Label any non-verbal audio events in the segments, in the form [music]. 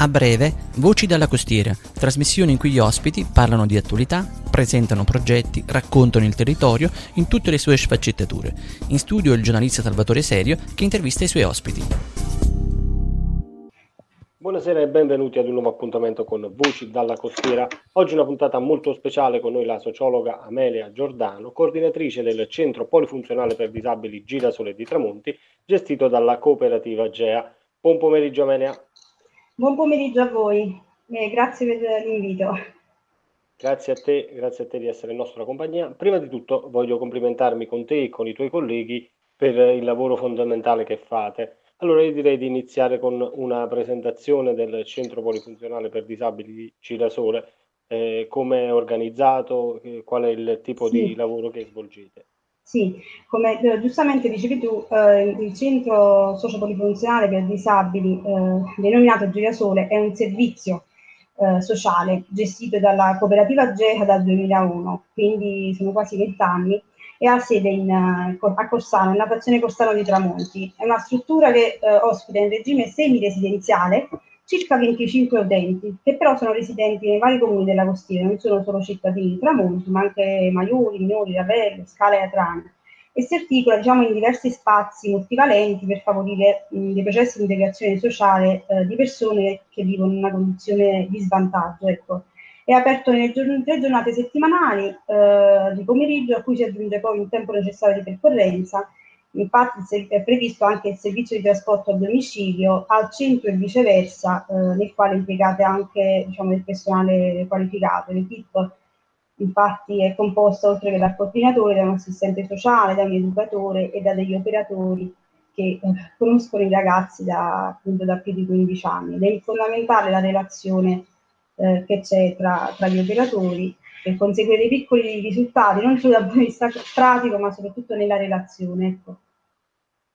A breve, Voci dalla costiera, trasmissione in cui gli ospiti parlano di attualità, presentano progetti, raccontano il territorio in tutte le sue sfaccettature. In studio il giornalista Salvatore Serio che intervista i suoi ospiti. Buonasera e benvenuti ad un nuovo appuntamento con Voci dalla costiera. Oggi una puntata molto speciale con noi la sociologa Amelia Giordano, coordinatrice del Centro Polifunzionale per Disabili Girasole di Tramonti, gestito dalla cooperativa GEA. Buon pomeriggio Amelia. Buon pomeriggio a voi e grazie per l'invito. Grazie a te, grazie a te di essere in nostra compagnia. Prima di tutto voglio complimentarmi con te e con i tuoi colleghi per il lavoro fondamentale che fate. Allora io direi di iniziare con una presentazione del Centro Polifunzionale per Disabili di Cirasole, eh, come è organizzato, eh, qual è il tipo sì. di lavoro che svolgete. Sì, come eh, giustamente dicevi tu, eh, il centro sociopolifunzionale per disabili, eh, denominato Girasole, è un servizio eh, sociale gestito dalla cooperativa GECA dal 2001, quindi sono quasi vent'anni, e ha sede in, eh, a Corsano, nella frazione Corsano di Tramonti. È una struttura che eh, ospita in regime semi-residenziale circa 25 utenti, che però sono residenti nei vari comuni della costiera, non sono solo cittadini di Tramonti, ma anche Maiuri, Minori, Ravello, Scala e Atrana, e si articola diciamo, in diversi spazi multivalenti per favorire mh, dei processi di integrazione sociale eh, di persone che vivono in una condizione di svantaggio. Ecco. È aperto nelle giorn- tre giornate settimanali eh, di pomeriggio, a cui si aggiunge poi un tempo necessario di percorrenza Infatti è previsto anche il servizio di trasporto a domicilio al centro e viceversa, eh, nel quale impiegate anche diciamo, il personale qualificato. L'equipe infatti è composta oltre che dal coordinatore, da un assistente sociale, da un educatore e da degli operatori che eh, conoscono i ragazzi da, appunto, da più di 15 anni. Ed è fondamentale la relazione eh, che c'è tra, tra gli operatori per conseguire piccoli risultati, non solo dal punto di vista pratico, ma soprattutto nella relazione. Ecco.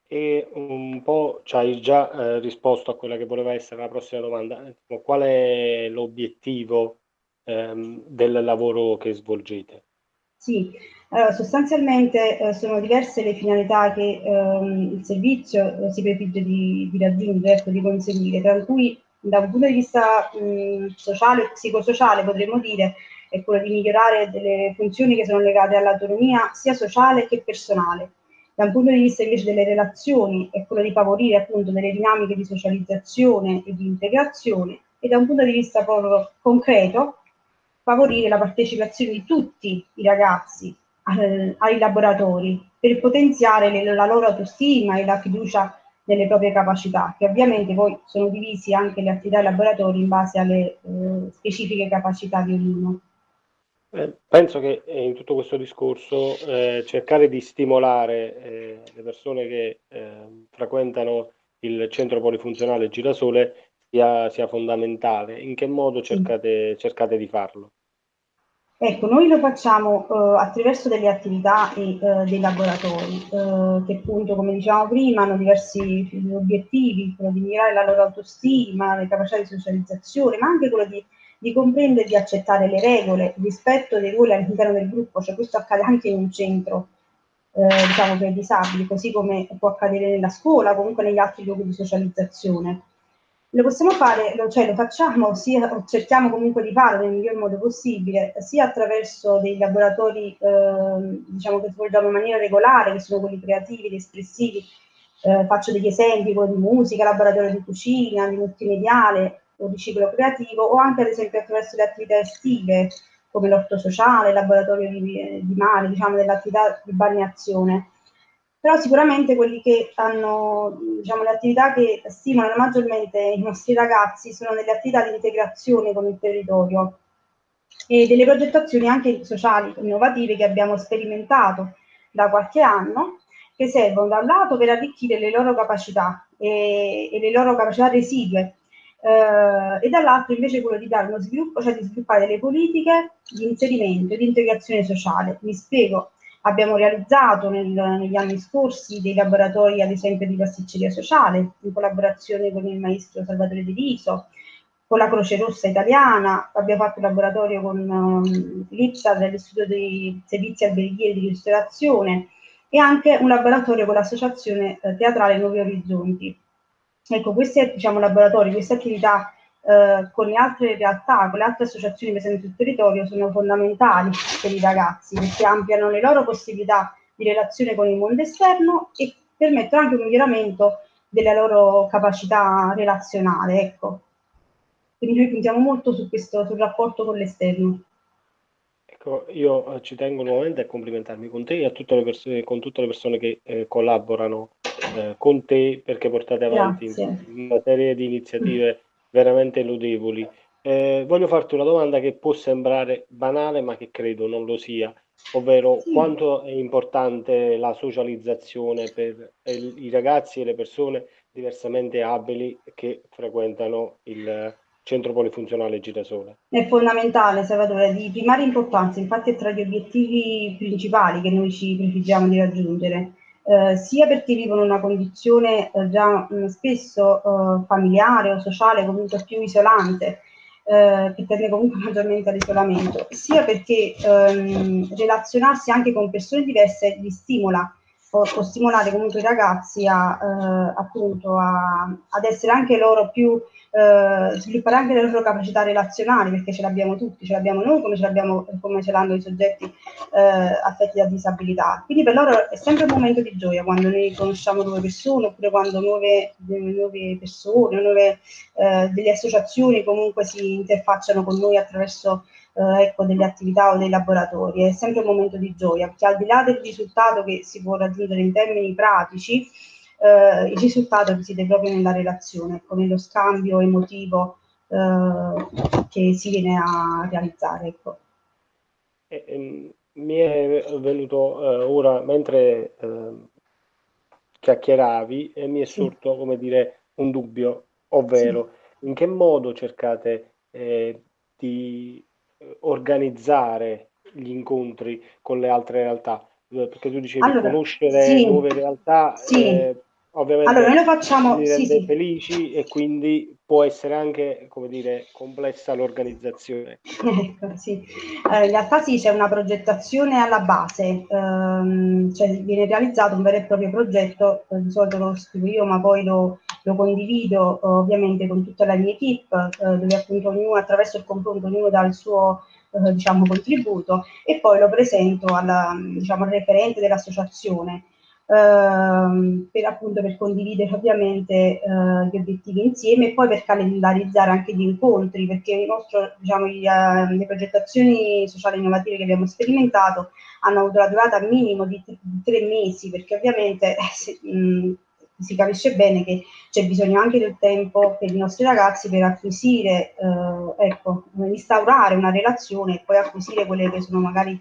E un po' ci hai già eh, risposto a quella che voleva essere la prossima domanda. Qual è l'obiettivo ehm, del lavoro che svolgete? Sì, allora, sostanzialmente eh, sono diverse le finalità che ehm, il servizio eh, si prefigge di, di raggiungere, ecco, di conseguire, tra cui da un punto di vista mh, sociale e psicosociale potremmo dire è quello di migliorare delle funzioni che sono legate all'autonomia sia sociale che personale. Da un punto di vista invece delle relazioni è quello di favorire appunto delle dinamiche di socializzazione e di integrazione e da un punto di vista proprio concreto favorire la partecipazione di tutti i ragazzi eh, ai laboratori per potenziare le, la loro autostima e la fiducia nelle proprie capacità, che ovviamente poi sono divisi anche le attività ai laboratori in base alle eh, specifiche capacità di ognuno. Eh, penso che eh, in tutto questo discorso eh, cercare di stimolare le persone che eh, frequentano il centro polifunzionale Girasole sia, sia fondamentale. In che modo cercate, cercate di farlo? Ecco, noi lo facciamo eh, attraverso delle attività e eh, dei laboratori eh, che appunto, come dicevamo prima, hanno diversi obiettivi, quello di migliorare la loro autostima, le capacità di socializzazione, ma anche quello di di comprendere e di accettare le regole, rispetto dei ruoli all'interno del gruppo, cioè questo accade anche in un centro eh, diciamo per disabili, così come può accadere nella scuola, comunque negli altri luoghi di socializzazione. Lo possiamo fare, lo, cioè lo facciamo, sia, cerchiamo comunque di farlo nel miglior modo possibile, sia attraverso dei laboratori eh, diciamo che svolgiamo in maniera regolare, che sono quelli creativi, ed espressivi, eh, faccio degli esempi, quello di musica, laboratorio di cucina, di multimediale, o di ciclo creativo o anche ad esempio attraverso le attività estive come l'orto sociale, il laboratorio di, di mare, diciamo dell'attività di bagnazione. Però sicuramente quelli che hanno, diciamo, le attività che stimolano maggiormente i nostri ragazzi sono delle attività di integrazione con il territorio e delle progettazioni anche sociali innovative che abbiamo sperimentato da qualche anno, che servono da un lato per arricchire le loro capacità e, e le loro capacità residue eh, e dall'altro invece quello di dare uno sviluppo, cioè di sviluppare delle politiche di inserimento e di integrazione sociale. Mi spiego, abbiamo realizzato nel, negli anni scorsi dei laboratori ad esempio di pasticceria sociale in collaborazione con il maestro Salvatore De Viso, con la Croce Rossa Italiana, abbiamo fatto un laboratorio con um, l'IPSA dell'Istituto dei Servizi Alberghieri di Ristorazione e anche un laboratorio con l'Associazione eh, Teatrale Nuovi Orizzonti. Ecco, questi diciamo, laboratori, queste attività eh, con le altre realtà, con le altre associazioni presenti sul territorio sono fondamentali per i ragazzi perché ampliano le loro possibilità di relazione con il mondo esterno e permettono anche un miglioramento della loro capacità relazionale. Ecco. Quindi noi puntiamo molto su questo, sul rapporto con l'esterno. Ecco, io eh, ci tengo nuovamente a complimentarmi con te e tutte persone, con tutte le persone che eh, collaborano eh, con te perché portate avanti Grazie. una serie di iniziative veramente lodevoli. Eh, voglio farti una domanda che può sembrare banale, ma che credo non lo sia, ovvero sì. quanto è importante la socializzazione per i ragazzi e le persone diversamente abili che frequentano il centro polifunzionale Girasole. È fondamentale, Salvatore, di primaria importanza, infatti è tra gli obiettivi principali che noi ci prefiggiamo di raggiungere. Eh, sia perché vivono una condizione eh, già mh, mm, spesso eh, familiare o sociale comunque più isolante, eh, che tende comunque [laughs] maggiormente all'isolamento, sia perché ehm, relazionarsi anche con persone diverse li stimola può, può stimolare comunque i ragazzi a, eh, appunto a, ad essere anche loro più, eh, sviluppare anche le loro capacità relazionali, perché ce l'abbiamo tutti, ce l'abbiamo noi come ce, l'abbiamo, come ce l'hanno i soggetti eh, affetti da disabilità. Quindi per loro è sempre un momento di gioia quando noi conosciamo nuove persone, oppure quando nuove, nuove persone, nuove, eh, delle associazioni comunque si interfacciano con noi attraverso eh, ecco, delle attività o dei laboratori, è sempre un momento di gioia, perché al di là del risultato che si può raggiungere in termini pratici, eh, il risultato riside proprio nella relazione, ecco, nello scambio emotivo eh, che si viene a realizzare. Ecco. E, e, mi è venuto eh, ora, mentre ehm, chiacchieravi, e mi è sorto, sì. come dire, un dubbio, ovvero sì. in che modo cercate eh, di organizzare gli incontri con le altre realtà? Perché tu dicevi allora, conoscere sì, nuove realtà, sì. eh, ovviamente allora, noi lo facciamo, li rende sì, felici e quindi può essere anche, come dire, complessa l'organizzazione. [laughs] Ecco, sì. Eh, in realtà sì, c'è una progettazione alla base, ehm, cioè viene realizzato un vero e proprio progetto, eh, di solito lo scrivo io, ma poi lo, lo condivido ovviamente con tutta la mia equip, eh, dove appunto ognuno attraverso il confronto ognuno dà il suo eh, diciamo, contributo e poi lo presento alla, diciamo, al referente dell'associazione ehm, per appunto per condividere ovviamente eh, gli obiettivi insieme e poi per calendarizzare anche gli incontri perché nostro, diciamo, gli, uh, le progettazioni sociali innovative che abbiamo sperimentato hanno avuto la durata minimo di, di tre mesi perché ovviamente eh, [laughs] se, mh, si capisce bene che c'è bisogno anche del tempo per i nostri ragazzi per acquisire, eh, ecco, instaurare una relazione e poi acquisire quelle che sono magari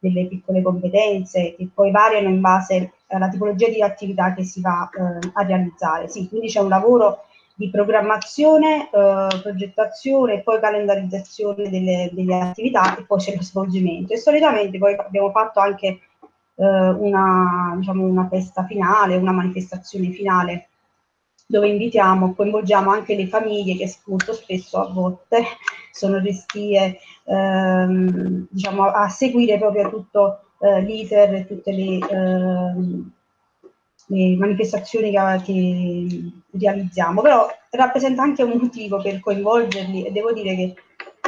delle piccole competenze che poi variano in base alla tipologia di attività che si va eh, a realizzare. Sì, quindi c'è un lavoro di programmazione, eh, progettazione e poi calendarizzazione delle, delle, attività e poi c'è lo svolgimento. E solitamente poi abbiamo fatto anche eh, una, diciamo, una festa finale, una manifestazione finale dove invitiamo, coinvolgiamo anche le famiglie che molto spesso a volte sono restie ehm, diciamo, a seguire proprio tutto eh, l'iter e tutte le, ehm, le manifestazioni che, che, realizziamo, però rappresenta anche un motivo per coinvolgerli e devo dire che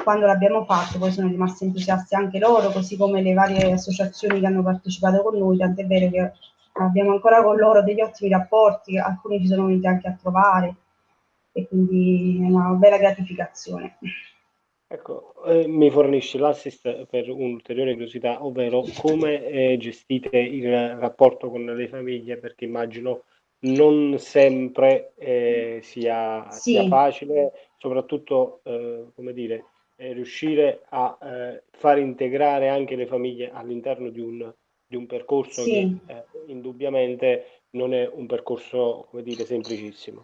quando l'abbiamo fatto poi sono rimasti entusiasti anche loro, così come le varie associazioni che hanno partecipato con noi, tant'è vero che abbiamo ancora con loro degli ottimi rapporti, alcuni ci sono venuti anche a trovare e quindi è una bella gratificazione. Ecco, eh, mi fornisci l'assist per un'ulteriore curiosità, ovvero come eh, gestite il rapporto con le famiglie, perché immagino non sempre eh, sia, sì. sia, facile, soprattutto, eh, come dire, eh, riuscire a eh, far integrare anche le famiglie all'interno di un di un percorso sì. che indubbiamente non è un percorso, come dire, semplicissimo.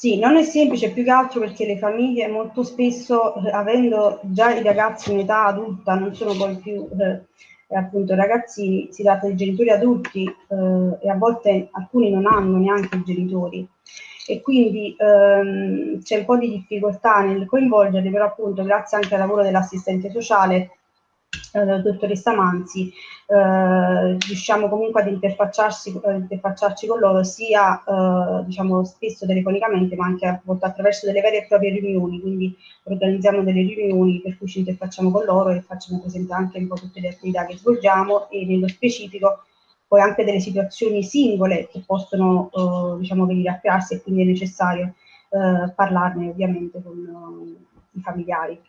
Sì, non è semplice più che altro perché le famiglie molto spesso, eh, avendo già i ragazzi in età adulta, non sono poi più eh, appunto ragazzi, si tratta di genitori adulti eh, e a volte alcuni non hanno neanche i genitori. E quindi ehm, c'è un po' di difficoltà nel coinvolgerli, però appunto grazie anche al lavoro dell'assistente sociale eh, dottoressa Manzi, eh, riusciamo comunque ad interfacciarsi, eh, interfacciarci con loro sia eh, diciamo spesso telefonicamente ma anche a volte attraverso delle vere e proprie riunioni, quindi organizziamo delle riunioni per cui ci interfacciamo con loro e facciamo presente anche un po' tutte le attività che svolgiamo e nello specifico poi anche delle situazioni singole che possono eh, diciamo venire a crearsi e quindi è necessario eh, parlarne ovviamente con uh, i familiari.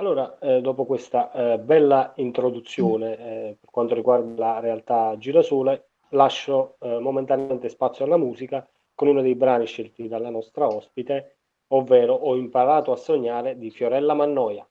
Allora, eh, dopo questa eh, bella introduzione eh, per quanto riguarda la realtà Girasole, lascio eh, momentaneamente spazio alla musica con uno dei brani scelti dalla nostra ospite, ovvero Ho imparato a sognare di Fiorella Mannoia.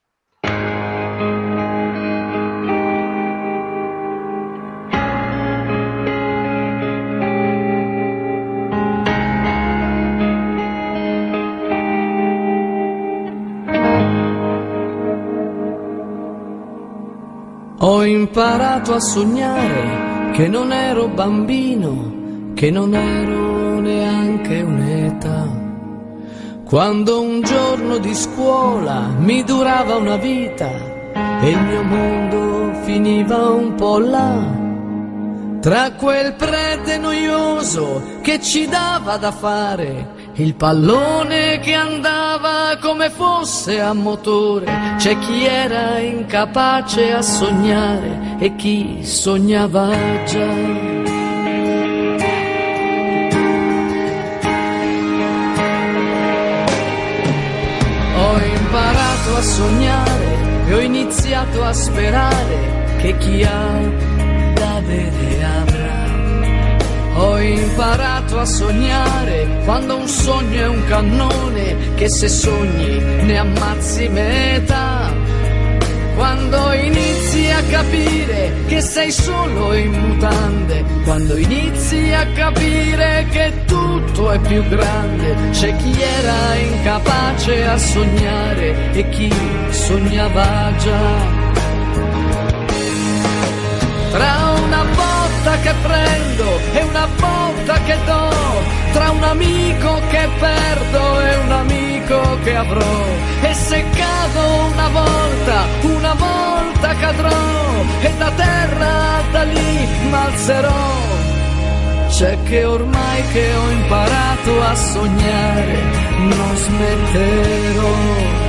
Ho imparato a sognare che non ero bambino, che non ero neanche un'età. Quando un giorno di scuola mi durava una vita e il mio mondo finiva un po' là. Tra quel prete noioso che ci dava da fare il pallone che andava come fosse a motore, c'è chi era incapace a sognare e chi sognava già. Ho imparato a sognare e ho iniziato a sperare che chi ha da bere avrà. Ho imparato a sognare quando un sogno è un cannone che se sogni ne ammazzi metà. Quando inizi a capire che sei solo in mutande, quando inizi a capire che tutto è più grande, c'è chi era incapace a sognare e chi sognava già. Tra botta che prendo e una botta che do, tra un amico che perdo e un amico che avrò. E se cado una volta, una volta cadrò e da terra da lì m'alzerò. C'è che ormai che ho imparato a sognare, non smetterò.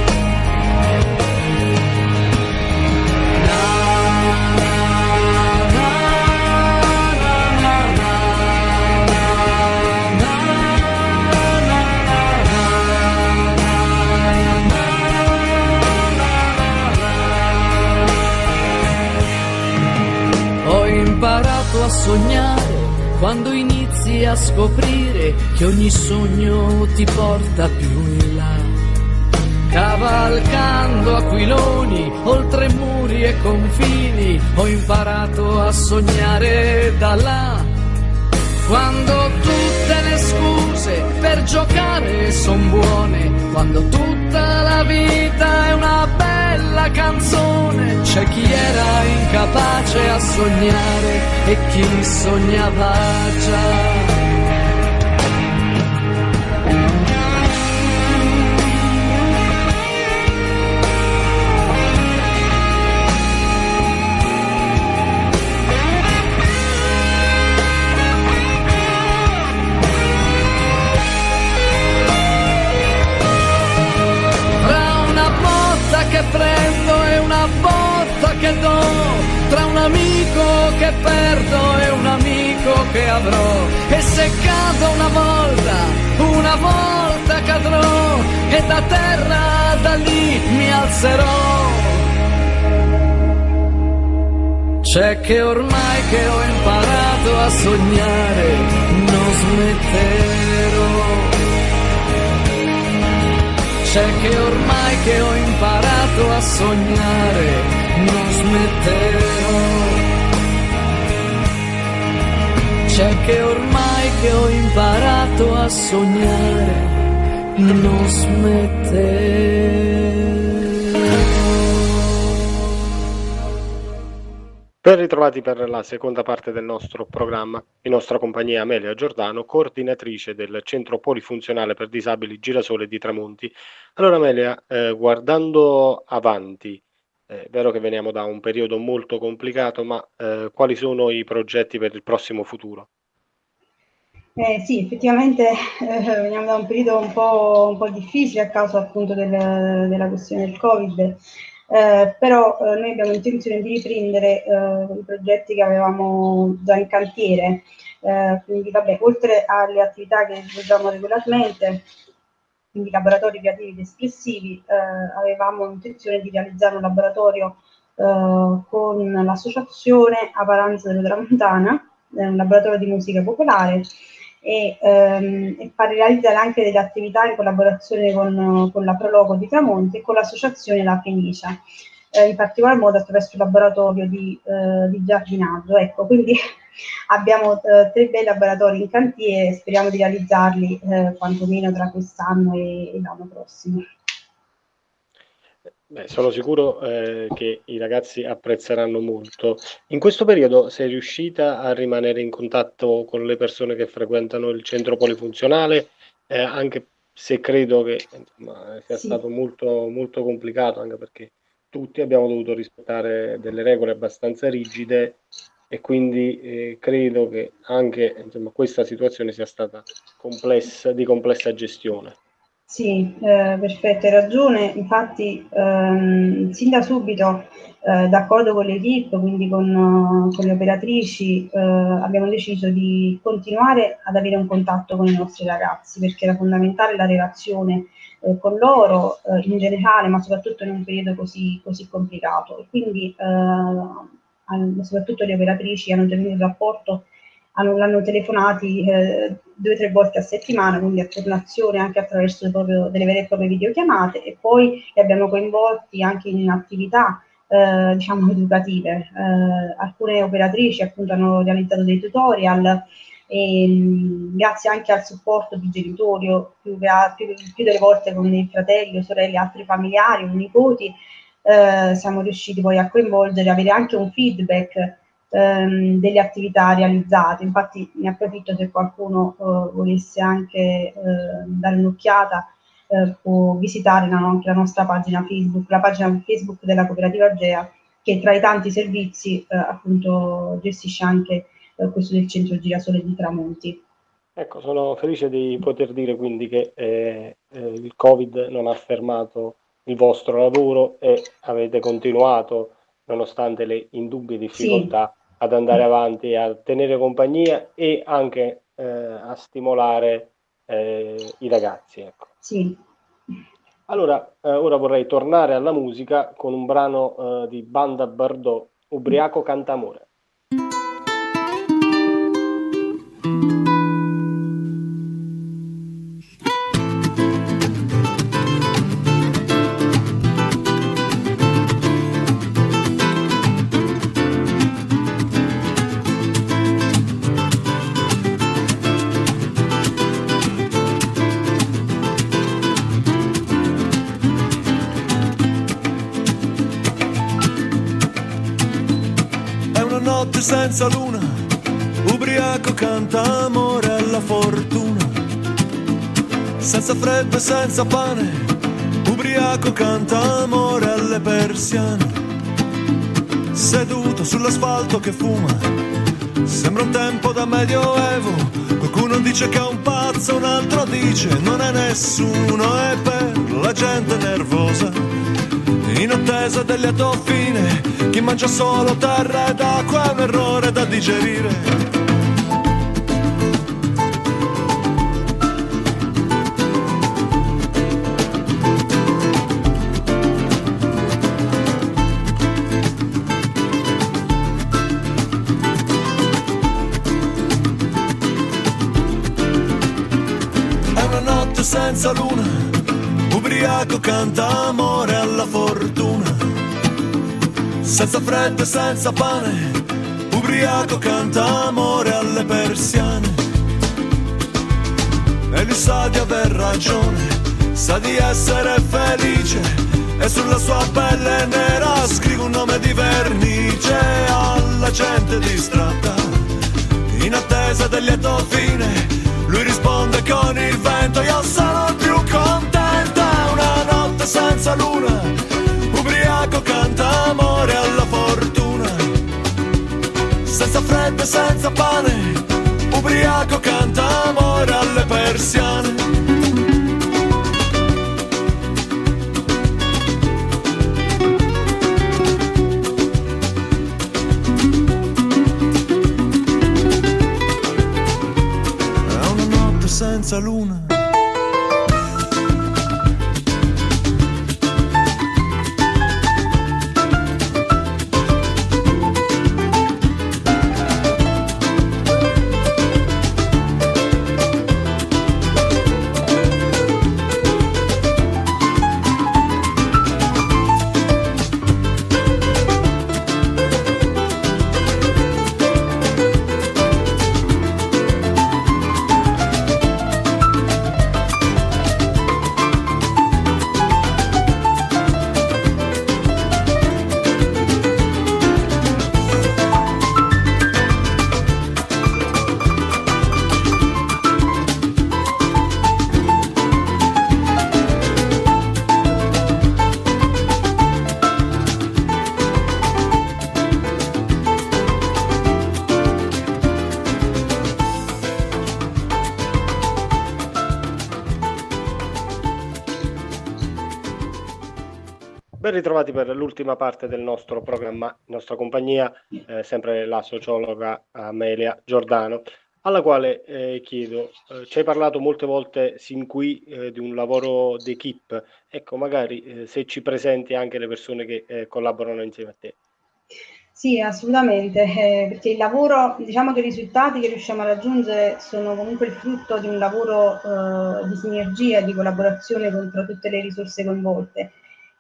Imparato a sognare quando inizi a scoprire che ogni sogno ti porta più in là. Cavalcando aquiloni, oltre muri e confini, ho imparato a sognare da là. Quando tutte le scuse per giocare son buone, quando tutta la vita è una bella canzone, c'è chi era incapace a sognare e chi sognava già. Che perdo e un amico che avrò. E se cado una volta, una volta cadrò e da terra da lì mi alzerò. C'è che ormai che ho imparato a sognare, non smetterò c'è che ormai che ho imparato a sognare, non smetterò. Che ormai che ho imparato a sognare, non smetterò. Ben ritrovati per la seconda parte del nostro programma. In nostra compagnia Amelia Giordano, coordinatrice del Centro Polifunzionale per Disabili Girasole di Tramonti. Allora Amelia, eh, guardando avanti, è vero che veniamo da un periodo molto complicato, ma eh, quali sono i progetti per il prossimo futuro? Eh, sì, effettivamente eh, veniamo da un periodo un po', un po difficile a causa appunto del, della questione del Covid, eh, però eh, noi abbiamo intenzione di riprendere eh, i progetti che avevamo già in cantiere, eh, quindi vabbè, oltre alle attività che svolgiamo regolarmente, quindi laboratori creativi ed espressivi, avevamo intenzione di realizzare un laboratorio con l'associazione Aparanza della Tramontana, un laboratorio di musica popolare e, ehm, e realizzare anche delle attività in collaborazione con, con la Prologo di Tramonte e con l'associazione La Fenicia, eh, in particolar modo attraverso il laboratorio di, eh, di giardinaggio. Ecco, quindi [laughs] abbiamo eh, tre bei laboratori in cantiere e speriamo di realizzarli eh, quantomeno tra quest'anno e, e l'anno prossimo. Beh, sono sicuro eh, che i ragazzi apprezzeranno molto. In questo periodo sei riuscita a rimanere in contatto con le persone che frequentano il centro polifunzionale, eh, anche se credo che insomma, sia sì. stato molto, molto complicato, anche perché tutti abbiamo dovuto rispettare delle regole abbastanza rigide e quindi eh, credo che anche insomma, questa situazione sia stata complessa, di complessa gestione. Sì, eh, perfetto, hai ragione. Infatti, ehm, sin da subito, eh, d'accordo con l'equipe, quindi con, con le operatrici, eh, abbiamo deciso di continuare ad avere un contatto con i nostri ragazzi, perché era fondamentale la relazione eh, con loro eh, in generale, ma soprattutto in un periodo così, così complicato. E quindi, eh, soprattutto le operatrici hanno tenuto il rapporto hanno, l'hanno telefonati eh, due o tre volte a settimana, quindi a turnazione anche attraverso proprio delle vere e proprie videochiamate e poi li abbiamo coinvolti anche in attività eh, diciamo educative. Eh, alcune operatrici appunto hanno realizzato dei tutorial e mm, grazie anche al supporto di genitori più, più, più delle volte con i fratelli o sorelle, altri familiari o nipoti, eh, siamo riusciti poi a coinvolgere, avere anche un feedback ehm, delle attività realizzate. Infatti ne approfitto se qualcuno eh, volesse anche eh, dare un'occhiata, eh, può visitare la, anche la nostra pagina Facebook, la pagina Facebook della cooperativa Agea, che tra i tanti servizi eh, appunto gestisce anche eh, questo del centro girasole di Tramonti. Ecco, sono felice di poter dire quindi che eh, il Covid non ha fermato il vostro lavoro e avete continuato, nonostante le indubbie difficoltà, ad andare avanti, a tenere compagnia e anche eh, a stimolare eh, i ragazzi. Ecco. Sì. Allora, eh, ora vorrei tornare alla musica con un brano eh, di Banda Bardot, Ubriaco Cantamore. Senza luna, ubriaco canta amore alla fortuna. Senza freddo e senza pane, ubriaco canta amore alle persiane. Seduto sull'asfalto che fuma, sembra un tempo da medioevo. Qualcuno dice che è un pazzo, un altro dice non è nessuno, è per la gente nervosa in attesa del lieto fine. Chi mangia solo terra ed acqua è un errore da digerire. Senza luna, ubriaco canta amore alla fortuna. Senza freddo e senza pane, ubriaco canta amore alle persiane. E lui sa di aver ragione, sa di essere felice. E sulla sua pelle nera scrive un nome di vernice alla gente distratta. In attesa del lieto fine, lui risponde con il vento, io sono senza luna, ubriaco canta amore alla fortuna. Senza freddo e senza pane, ubriaco canta amore alle persiane. Ben ritrovati per l'ultima parte del nostro programma, nostra compagnia, eh, sempre la sociologa Amelia Giordano, alla quale eh, chiedo, eh, ci hai parlato molte volte sin qui eh, di un lavoro d'equipe, ecco magari eh, se ci presenti anche le persone che eh, collaborano insieme a te. Sì, assolutamente, perché il lavoro, diciamo che i risultati che riusciamo a raggiungere sono comunque il frutto di un lavoro di sinergia, di collaborazione con tutte le risorse coinvolte.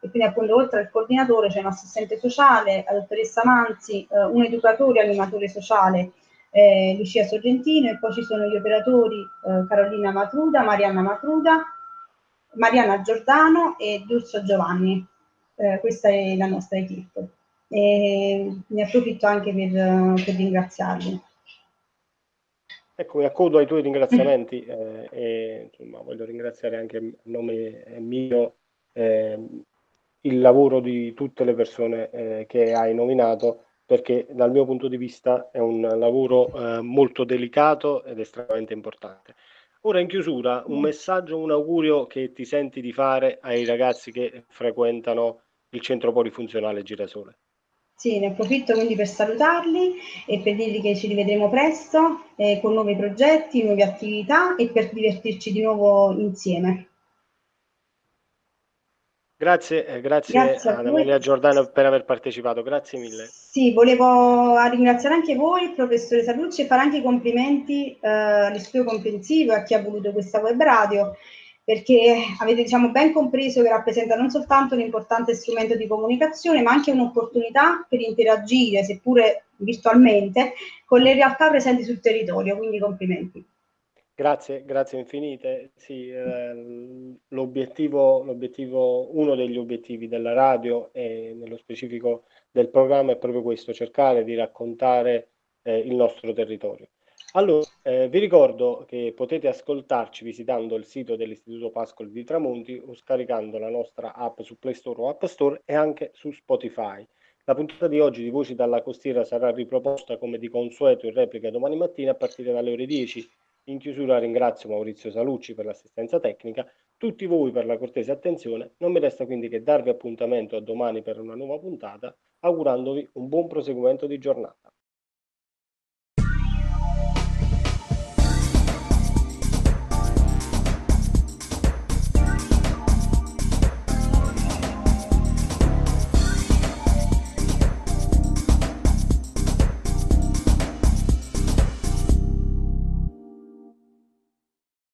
E quindi appunto oltre al coordinatore c'è un assistente sociale, la dottoressa Manzi, eh, un educatore animatore sociale, eh, Lucia Sorrentino e poi ci sono gli operatori eh, Carolina Matruda, Marianna Matruda, Mariana Giordano e Dulcio Giovanni. Eh, questa è la nostra equipe e ne approfitto anche per, per ringraziarli. Ecco, mi accodo ai tuoi ringraziamenti eh, e insomma, voglio ringraziare anche a nome mio eh, il lavoro di tutte le persone eh, che hai nominato perché dal mio punto di vista è un lavoro eh, molto delicato ed estremamente importante. Ora in chiusura un messaggio, un augurio che ti senti di fare ai ragazzi che frequentano il centro polifunzionale Girasole. Sì, ne approfitto quindi per salutarli e per dirvi che ci rivedremo presto eh, con nuovi progetti, nuove attività e per divertirci di nuovo insieme. Grazie, eh, grazie, grazie ad Amelia Giordano per aver partecipato, grazie mille. Sì, volevo ringraziare anche voi, professore Salucci, e fare anche i complimenti eh, all'Istituto Comprensivo e a chi ha voluto questa web radio, perché avete diciamo, ben compreso che rappresenta non soltanto un importante strumento di comunicazione, ma anche un'opportunità per interagire, seppure virtualmente, con le realtà presenti sul territorio, quindi complimenti. Grazie, grazie infinite. Sì, eh, l'obiettivo, l'obiettivo, uno degli obiettivi della radio e nello specifico del programma è proprio questo, cercare di raccontare eh, il nostro territorio. Allora, eh, vi ricordo che potete ascoltarci visitando il sito dell'Istituto Pascoli di Tramonti o scaricando la nostra app su Play Store o App Store e anche su Spotify. La puntata di oggi di Voci dalla Costiera sarà riproposta come di consueto in replica domani mattina a partire dalle ore 10 in chiusura ringrazio Maurizio Salucci per l'assistenza tecnica, tutti voi per la cortese attenzione, non mi resta quindi che darvi appuntamento a domani per una nuova puntata, augurandovi un buon proseguimento di giornata.